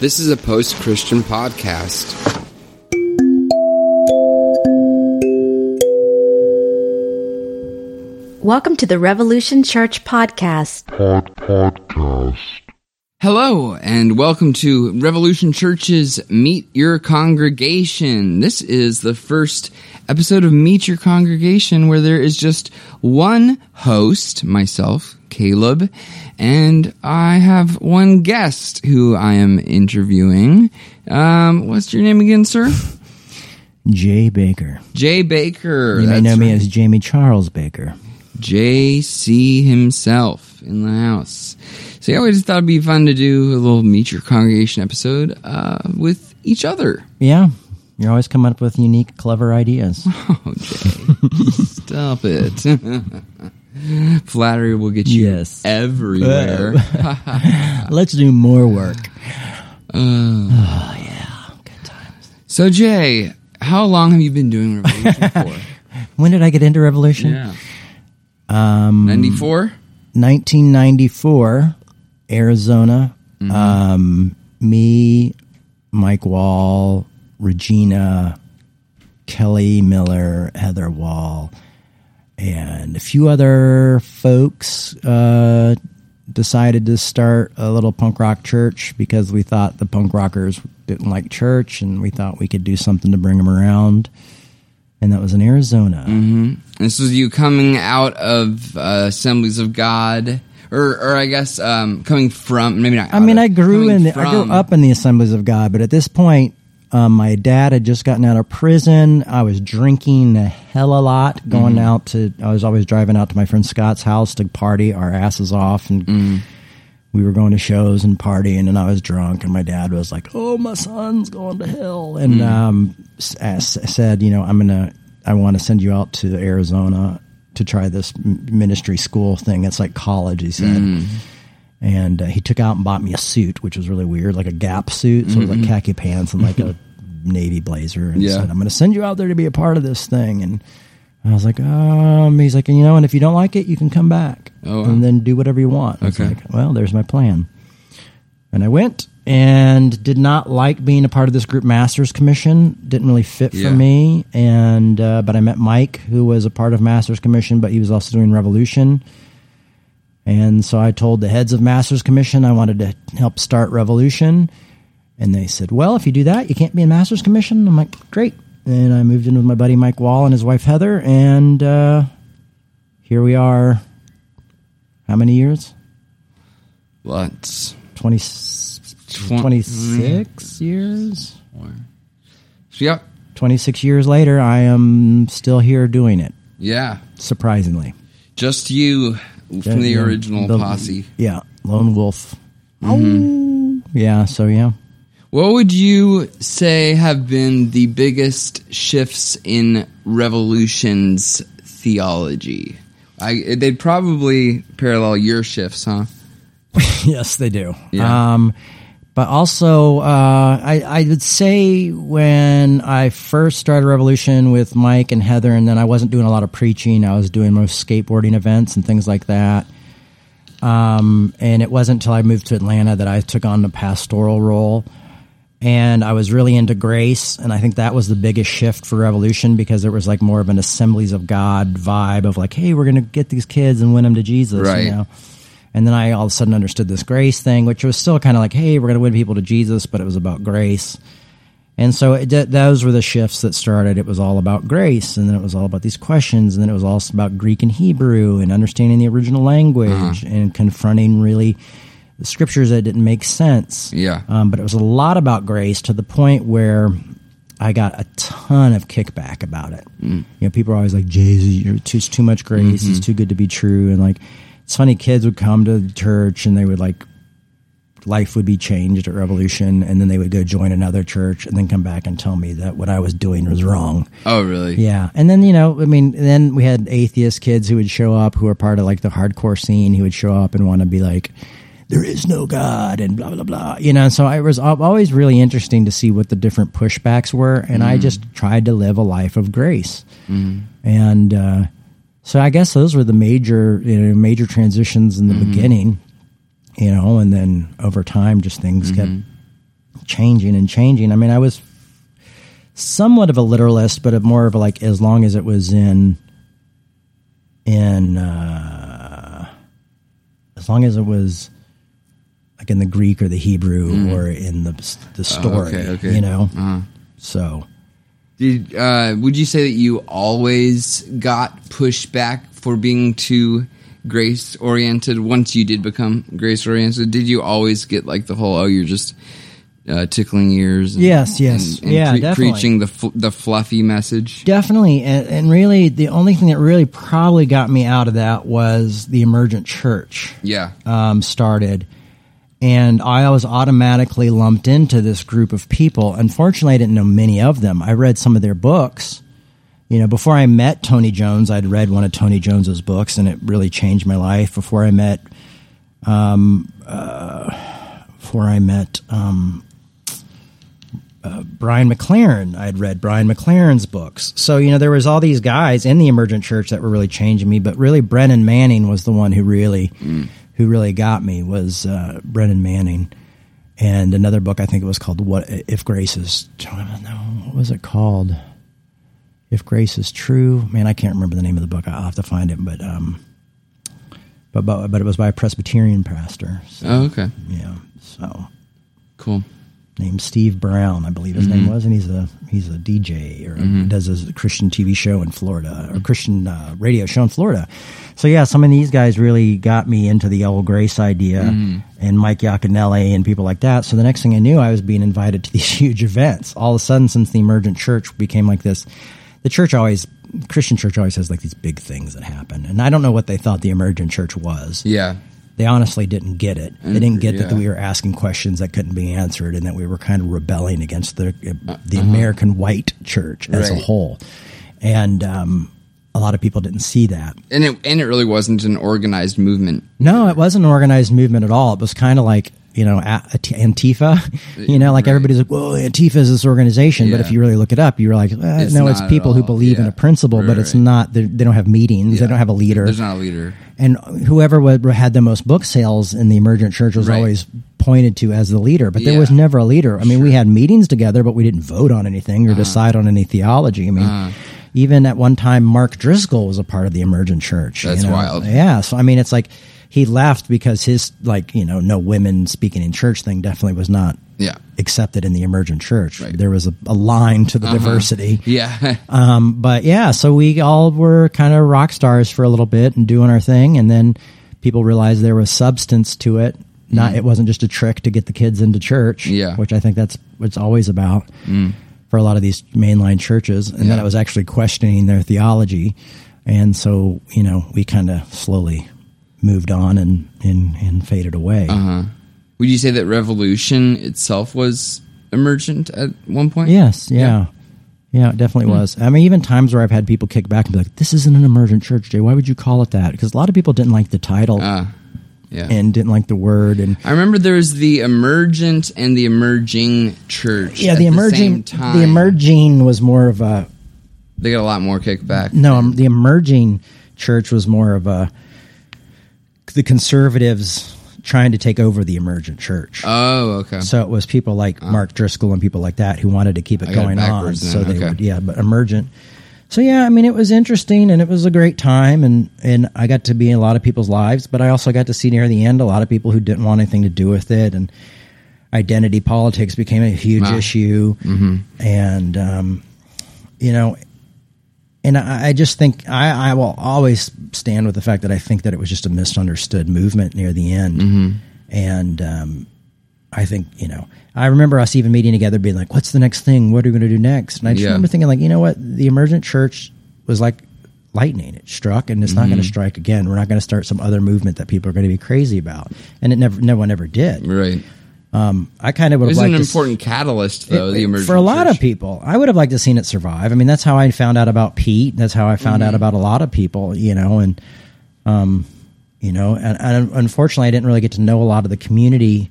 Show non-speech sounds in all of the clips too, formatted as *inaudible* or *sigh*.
This is a post Christian podcast. Welcome to the Revolution Church podcast. Hello, and welcome to Revolution Church's Meet Your Congregation. This is the first episode of Meet Your Congregation where there is just one host, myself, Caleb, and I have one guest who I am interviewing. Um, what's your name again, sir? *laughs* Jay Bakker. Jay Bakker. You may know me right. as Jamie Charles Bakker. JC himself in the house. So yeah, we just thought it'd be fun to do a little meet your congregation episode uh, with each other. Yeah, you're always coming up with unique, clever ideas. *laughs* Oh, Jay, stop it! *laughs* Flattery will get you Yes. everywhere. *laughs* Let's do more work. Uh, *sighs* oh yeah, good times. So Jay, how long have you been doing Revolution for? When did I get into Revolution? yeah, um, ninety four. 1994, Arizona. Um, me, Mike Wall, Regina, Kelly Miller, Heather Wall, and a few other folks uh, decided to start a little punk rock church because we thought the punk rockers didn't like church and we thought we could do something to bring them around. And that was in Arizona. This was you coming out of uh, Assemblies of God, or, or I guess um, coming from maybe not. I mean, of, I grew in, the, I grew up in the Assemblies of God, but at this point, um, my dad had just gotten out of prison. I was drinking a hell a lot, going Mm-hmm. out to. I was always driving out to my friend Scott's house to party our asses off, and Mm-hmm. we were going to shows and partying, and I was drunk, and my dad was like, "Oh, my son's going to hell," and Mm-hmm. um, s- s- said, "You know, I'm gonna, I want to send you out to Arizona." To try this ministry school thing, it's like college. He said, Mm-hmm. and uh, he took out and bought me a suit, which was really weird, like a Gap suit, so was like khaki pants and like a *laughs* navy blazer, and Mm-hmm. Yeah. said, "I'm going to send you out there to be a part of this thing." And I was like, "Um," he's like, "You know, and if you don't like it, you can come back Oh, wow. and then do whatever you want." Okay. like, well, there's my plan, and I went and did not like being a part of this group masters commission didn't really fit Yeah. for me and uh, but i met mike who was a part of masters commission but he was also doing revolution and so I told the heads of Masters Commission I wanted to help start Revolution. And they said, well, if you do that, you can't be in Masters Commission. I'm like, great. And I moved in with my buddy Mike Wall and his wife Heather. And uh, here we are. How many years? What? 20, Twen- 26 years? Yep. 26 years later, I am still here doing it, Yeah. surprisingly. Just you from the Yeah, original the- posse. Yeah, Lone Wolf. Oh. Yeah, so yeah. What would you say have been the biggest shifts in Revolution's theology? I, they'd probably parallel your shifts, huh? *laughs* yes, they do. Yeah. Um, but also, uh, I, I would say when I first started Revolution with Mike and Heather, and then I wasn't doing a lot of preaching, I was doing most skateboarding events and things like that. Um, and it wasn't until I moved to Atlanta that I took on the pastoral role. And I was really into grace, and I think that was the biggest shift for Revolution because it was like more of an Assemblies of God vibe of like, hey, we're going to get these kids and win them to Jesus, Right. you know. And then I all of a sudden understood this grace thing, which was still kind of like, hey, we're going to win people to Jesus, but it was about grace. And so it, those were the shifts that started. It was all about grace, and then it was all about these questions, and then it was also about Greek and Hebrew and understanding the original language mm-hmm. and confronting really the scriptures that didn't make sense. Yeah. Um, but it was a lot about grace to the point where I got a ton of kickback about it. Mm. You know, people are always like, Jesus, you're too, too much grace. It's mm-hmm. too good to be true." And like, it's funny. Kids would come to the church and they would like, life would be changed at Revolution, and then they would go join another church and then come back and tell me that what I was doing was wrong. Oh, really? Yeah, and then you know, I mean, then we had atheist kids who would show up who were part of like the hardcore scene. Who would show up and want to be like, "There is no God," and blah blah blah. You know, so it was always really interesting to see what the different pushbacks were, and I just tried to live a life of grace, and uh, so I guess those were the major you know major transitions in the beginning. You know, and then over time, just things kept changing and changing. I mean, I was somewhat of a literalist, but more of a like as long as it was in in uh, as long as it was like in the Greek or the Hebrew or in the the story, Mm. okay, okay. you know. Uh-huh. So Did uh, would you say that you always got pushed back for being too grace oriented once you did become grace oriented? Did you always get like the whole oh you're just uh, tickling ears? And, Yes, yes. and, and Yeah, definitely. preaching the fl- the fluffy message. Definitely, and, and really, the only thing that really probably got me out of that was the emergent church Yeah, um, started, and I was automatically lumped into this group of people. Unfortunately, I didn't know many of them. I read some of their books. You know, before I met Tony Jones, I'd read one of Tony Jones's books, and it really changed my life. Before I met, um, uh, before I met um, Brian McLaren. I'd read Brian McLaren's books. So, you know, there was all these guys in the emergent church that were really changing me, but really Brennan Manning was the one who really who really got me was uh, Brennan Manning. And another book I think it was called What If Grace is no, what was it called? If Grace is True. Man, I can't remember the name of the book. I'll have to find it, but um but but, but it was by a Presbyterian pastor. So, Oh, okay, yeah. So cool. Named Steve Brown, I believe his name mm-hmm. was, and he's a he's a DJ or mm-hmm. does a Christian TV show in Florida or Christian uh, radio show in Florida. So yeah, some of these guys really got me into the old grace idea, mm-hmm. and Mike Yaconelli and people like that. So the next thing I knew, I was being invited to *laughs* these huge events. All of a sudden, since the emergent church became like this, the church always. Christian church always has like these big things that happen, and I don't know what they thought the emergent church was Yeah, they honestly didn't get it. They didn't get that we were asking questions that couldn't be answered, and that we were kind of rebelling against the Uh, the uh-huh. American white church as a whole. And um, a lot of people didn't see that. and it and it really wasn't an organized movement. No, it wasn't an organized movement at all. It was kind of like you know Antifa. You know, like Right. everybody's like, "Whoa, Antifa is this organization," but if you really look it up, you're like, eh, It's "No, it's people who believe in a principle, but it's right. not. They don't have meetings. They don't have a leader." There's not a leader. and whoever had the most book sales in the emergent church was Right. always pointed to as the leader but there was never a leader i mean we had meetings together but we didn't vote on anything or Uh-huh. decide on any theology i mean even at one time mark driscoll was a part of the emergent church you That's know? wild. yeah so i mean it's like he left because his like you know no women speaking in church thing definitely was not Yeah, accepted in the emergent church Right. Uh-huh. there was a, a line to the diversity yeah, *laughs* um, but yeah, so we all were kind of rock stars for a little bit and doing our thing, and then people realized there was substance to it. Not it wasn't just a trick to get the kids into church. Yeah. Mm. which I think that's what it's always about for a lot of these mainline churches. And then I was actually questioning their theology, and so you know we kind of slowly moved on and and, and faded away. Uh-huh. Would you say that revolution itself was emergent at one point? Yes, yeah. Yeah, it definitely was. I mean, even times where I've had people kick back and be like, "This isn't an emergent church, Jay. Why would you call it that?" Because a lot of people didn't like the title Uh, yeah. and didn't like the word. And I remember there was the emergent and the emerging church. yeah, at the same emerging, time. the emerging was more of a They got a lot more kickback. no. um, The emerging church was more of a the conservatives trying to take over the emergent church. Oh, okay. So it was people like Mark Driscoll and people like that who wanted to keep it I got it going on. then, So they okay. would, yeah, but emergent. So yeah, I mean, it was interesting and it was a great time, and and I got to be in a lot of people's lives, but I also got to see near the end a lot of people who didn't want anything to do with it, and identity politics became a huge Wow. issue, Mm-hmm. and um, you know. And I, I just think I, I will always stand with the fact that I think that it was just a misunderstood movement near the end, Mm-hmm. and um, I think you know. I remember us even meeting together, being like, "What's the next thing? What are we going to do next?" And I just Yeah. remember thinking, like, you know what? The emergent church was like lightning; it struck, and it's not Mm-hmm. going to strike again. We're not going to start some other movement that people are going to be crazy about, and it never, no one ever did. right. I kind of would It have was an to s- important catalyst, though. the emergent for a lot church. of people, I would have liked to seen it survive. I mean, that's how I found out about Pete. That's how I found Mm-hmm. out about a lot of people, you know, and um, you know, and, and unfortunately, I didn't really get to know a lot of the community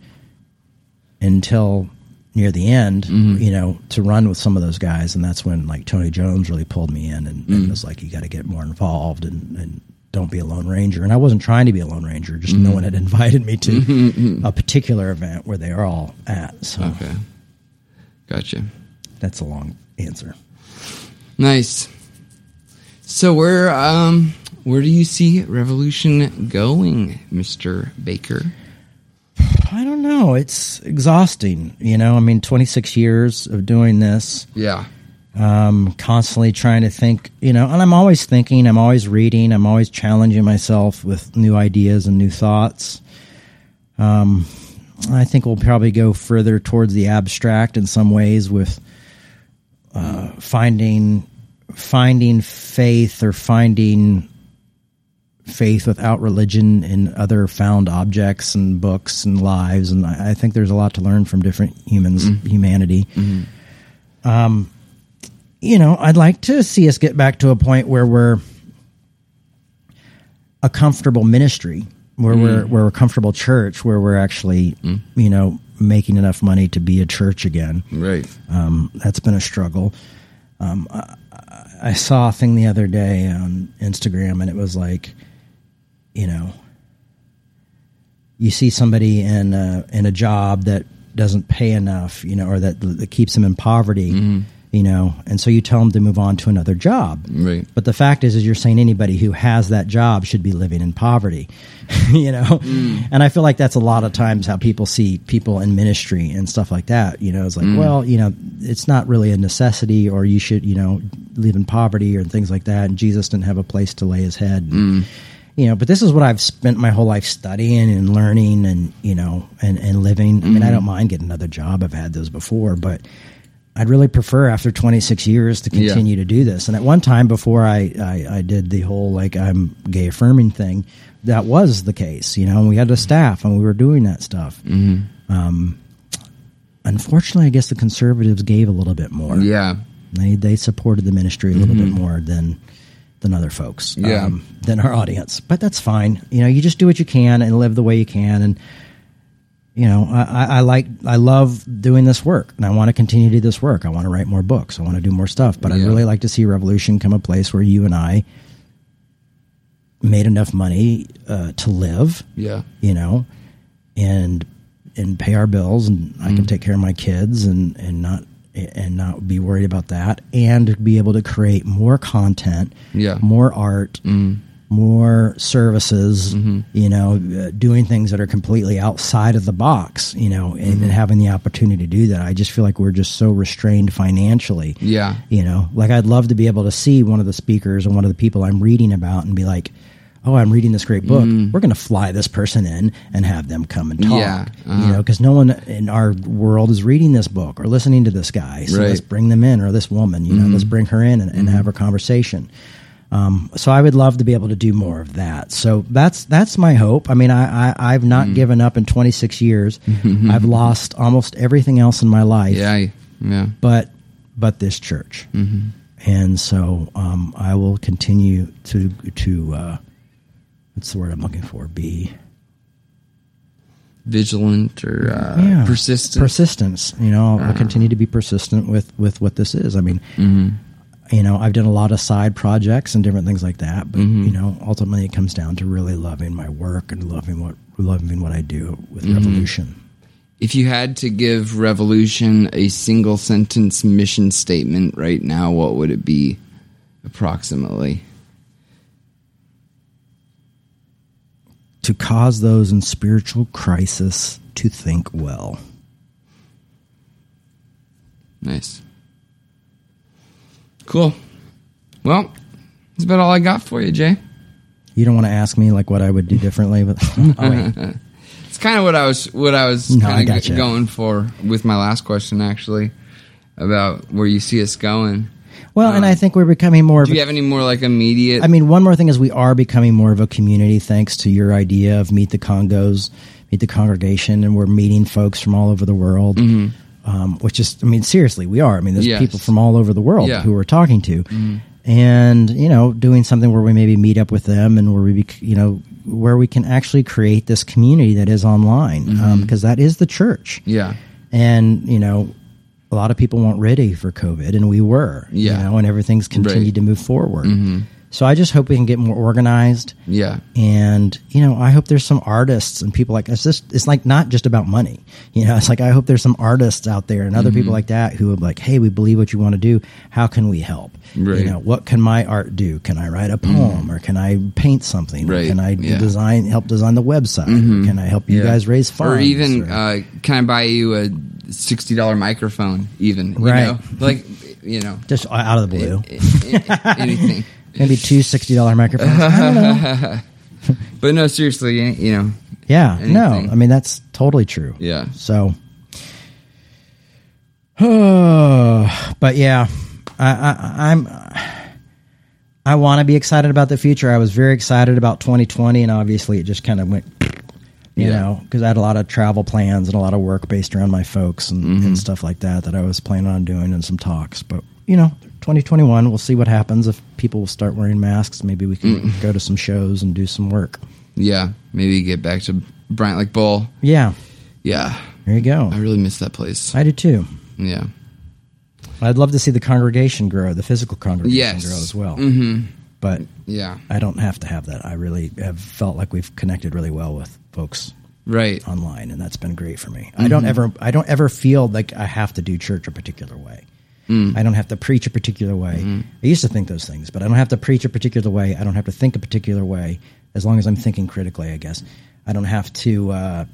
until near the end, Mm-hmm. you know, to run with some of those guys, and that's when like Tony Jones really pulled me in and, Mm. and was like, "You got to get more involved and." and don't be a lone ranger, and I wasn't trying to be a lone ranger. Just no Mm-hmm. one had invited me to *laughs* a particular event where they were all at. So, Okay. Gotcha. That's a long answer. Nice. So where um where do you see Revolution going, Mr. Bakker? I don't know. It's exhausting. You know, I mean, 26 years of doing this, Yeah. Um, constantly trying to think, you know, and I'm always thinking, I'm always reading, I'm always challenging myself with new ideas and new thoughts. Um, I think we'll probably go further towards the abstract in some ways with uh, finding finding faith or finding faith without religion in other found objects and books and lives. And I, I think there's a lot to learn from different humans humanity. Um you know i'd like to see us get back to a point where we're a comfortable ministry where we're where we're a comfortable church where we're actually you know making enough money to be a church again. Right. um, that's been a struggle. Um, I, I saw a thing the other day on Instagram, and it was like, you know, you see somebody in a, in a job that doesn't pay enough, you know, or that, that keeps them in poverty, you know, and so you tell them to move on to another job. Right. But the fact is, is you're saying anybody who has that job should be living in poverty, *laughs* you know. Mm. And I feel like that's a lot of times how people see people in ministry and stuff like that. You know, it's like, mm. well, you know, it's not really a necessity, or you should, you know, live in poverty or things like that. And Jesus didn't have a place to lay his head. And, You know, but this is what I've spent my whole life studying and learning, and you know, and and living. I mean, I mm-hmm. don't mind getting another job. I've had those before, but I'd really prefer after 26 years to Yeah. continue to do this. And at one time before I, I, I did the whole like I'm gay affirming thing, that was the case, you know, and we had a staff and we were doing that stuff. Mm-hmm. Um, unfortunately, I guess the conservatives gave a little bit more. Yeah. They, they supported the ministry a little bit more than, than other folks, um, Yeah. than our audience, but that's fine. You know, you just do what you can and live the way you can. And, you know, I, I, like, I love doing this work, and I want to continue to do this work. I want to write more books. I want to do more stuff. But I'd really like to see Revolution come a place where you and I made enough money uh, to live, Yeah. you know, and and pay our bills, and I Mm. can take care of my kids, and and not and not be worried about that, and be able to create more content, Yeah. more art, more services, Mm-hmm. you know, uh, doing things that are completely outside of the box, you know, and, Mm-hmm. and having the opportunity to do that. I just feel like we're just so restrained financially. Yeah. You know, like I'd love to be able to see one of the speakers and one of the people I'm reading about and be like, oh, I'm reading this great book. We're going to fly this person in and have them come and talk. Mm. Yeah, uh-huh. You know, because no one in our world is reading this book or listening to this guy. So Right. Mm-hmm. let's bring them in or this woman, you know, let's bring her in and, and have a conversation. Um, so I would love to be able to do more of that. So that's that's my hope. I mean, I, I I've not Mm. given up in 26 years. *laughs* I've lost almost everything else in my life Yeah. Yeah. but but this church. Mm-hmm. And so um, I will continue to to uh, what's the word I'm looking for? Be Vigilant or uh, Yeah. persistent. persistence. You know, I'll continue to be persistent with with what this is. I mean. You know, I've done a lot of side projects and different things like that, but mm-hmm. you know, ultimately it comes down to really loving my work and loving what loving what I do with mm-hmm. Revolution. if you had to give Revolution a single sentence mission statement right now, what would it be approximately? To cause those in spiritual crisis to think well. Nice. Cool. Well, that's about all I got for you, Jay. You don't want to ask me like what I would do differently, but *laughs* oh, wait. *laughs* It's kind of what I was what I was No, kind of gotcha. going for with my last question, actually, about where you see us going. Well, and I um, think we're becoming more of. Do you have any more like immediate? I mean, one more thing is we are becoming more of a community thanks to your idea of meet the Congos, meet the congregation, and we're meeting folks from all over the world. Mm-hmm. Um, which is, I mean, seriously, we are. I mean, there's Yes. people from all over the world Yeah. who we're talking to, mm-hmm. and you know, doing something where we maybe meet up with them and where we, you know, where we can actually create this community that is online mm-hmm. um, because that is the church. yeah, and you know a lot of people weren't ready for covid and we were Yeah. you know and everything's continued Right. to move forward mm-hmm. So I just hope we can get more organized. Yeah. And you know, I hope there's some artists and people like it's just it's like not just about money. You know, it's like I hope there's some artists out there and other Mm-hmm. people like that who are like, hey, we believe what you want to do. How can we help? Right. You know, what can my art do? Can I write a poem or can I paint something? Right, can I yeah. Mm-hmm. design help design the website? Or can I help you Yeah. guys raise funds? Or even, or- uh, can I buy you a sixty dollar microphone? Even you Right. know, like you know, just out of the blue. a- a- anything. *laughs* Maybe two sixty dollar microphones. I don't know. *laughs* But no, seriously, you know, Yeah, no. I mean that's totally true. yeah, So, *sighs* but yeah, I, I, I'm. I want to be excited about the future. I was very excited about 2020, and obviously it just kind of went, you Yeah. know, because I had a lot of travel plans and a lot of work based around my folks and, Mm-hmm. and stuff like that that I was planning on doing and some talks. But you know, 2021, we'll see what happens if people will start wearing masks. Maybe we can Mm. go to some shows and do some work. yeah. Maybe get back to Bryant Lake Bowl. Yeah, Yeah, there you go. I really miss that place. I do too. Yeah, I'd love to see the congregation grow, the physical congregation Yes. grow as well. mm-hmm. But yeah, I don't have to have that. I really have felt like we've connected really well with folks right. online, and that's been great for me. I Mm-hmm. don't ever, I don't ever feel like I have to do church a particular way. Mm. I don't have to preach a particular way. Mm-hmm. I used to think those things, but I don't have to preach a particular way. I don't have to think a particular way, as long as I'm thinking critically. I guess I don't have to uh,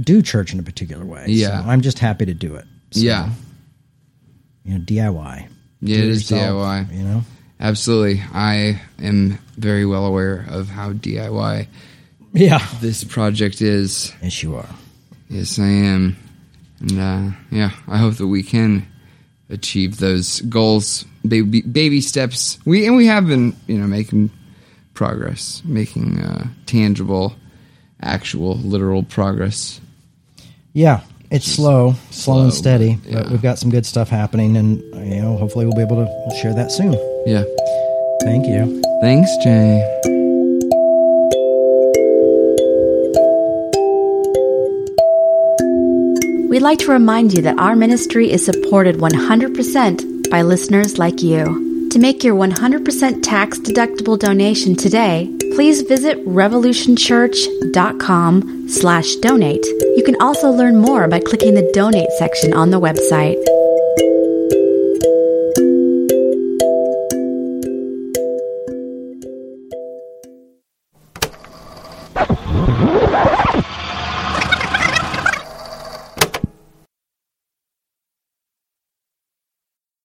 do church in a particular way. Yeah. so I'm just happy to do it. So, Yeah, you know, DIY. Yeah, Do it is yourself, DIY. You know. absolutely. I am very well aware of how DIY Yeah. this project is. Yes, you are. Yes, I am. And uh, yeah, I hope that we can achieve those goals, baby baby steps. We and we have been, you know, making progress, making uh, tangible, actual, literal progress. Yeah, it's slow, slow, and steady, but, but we've got some good stuff happening, and you know, hopefully, we'll be able to share that soon. Yeah. Thank you. Thanks, Jay. We'd like to remind you that our ministry is supported 100% by listeners like you. To make your 100% tax deductible donation today, please visit revolutionchurch.com slash donate. You can also learn more by clicking the donate section on the website.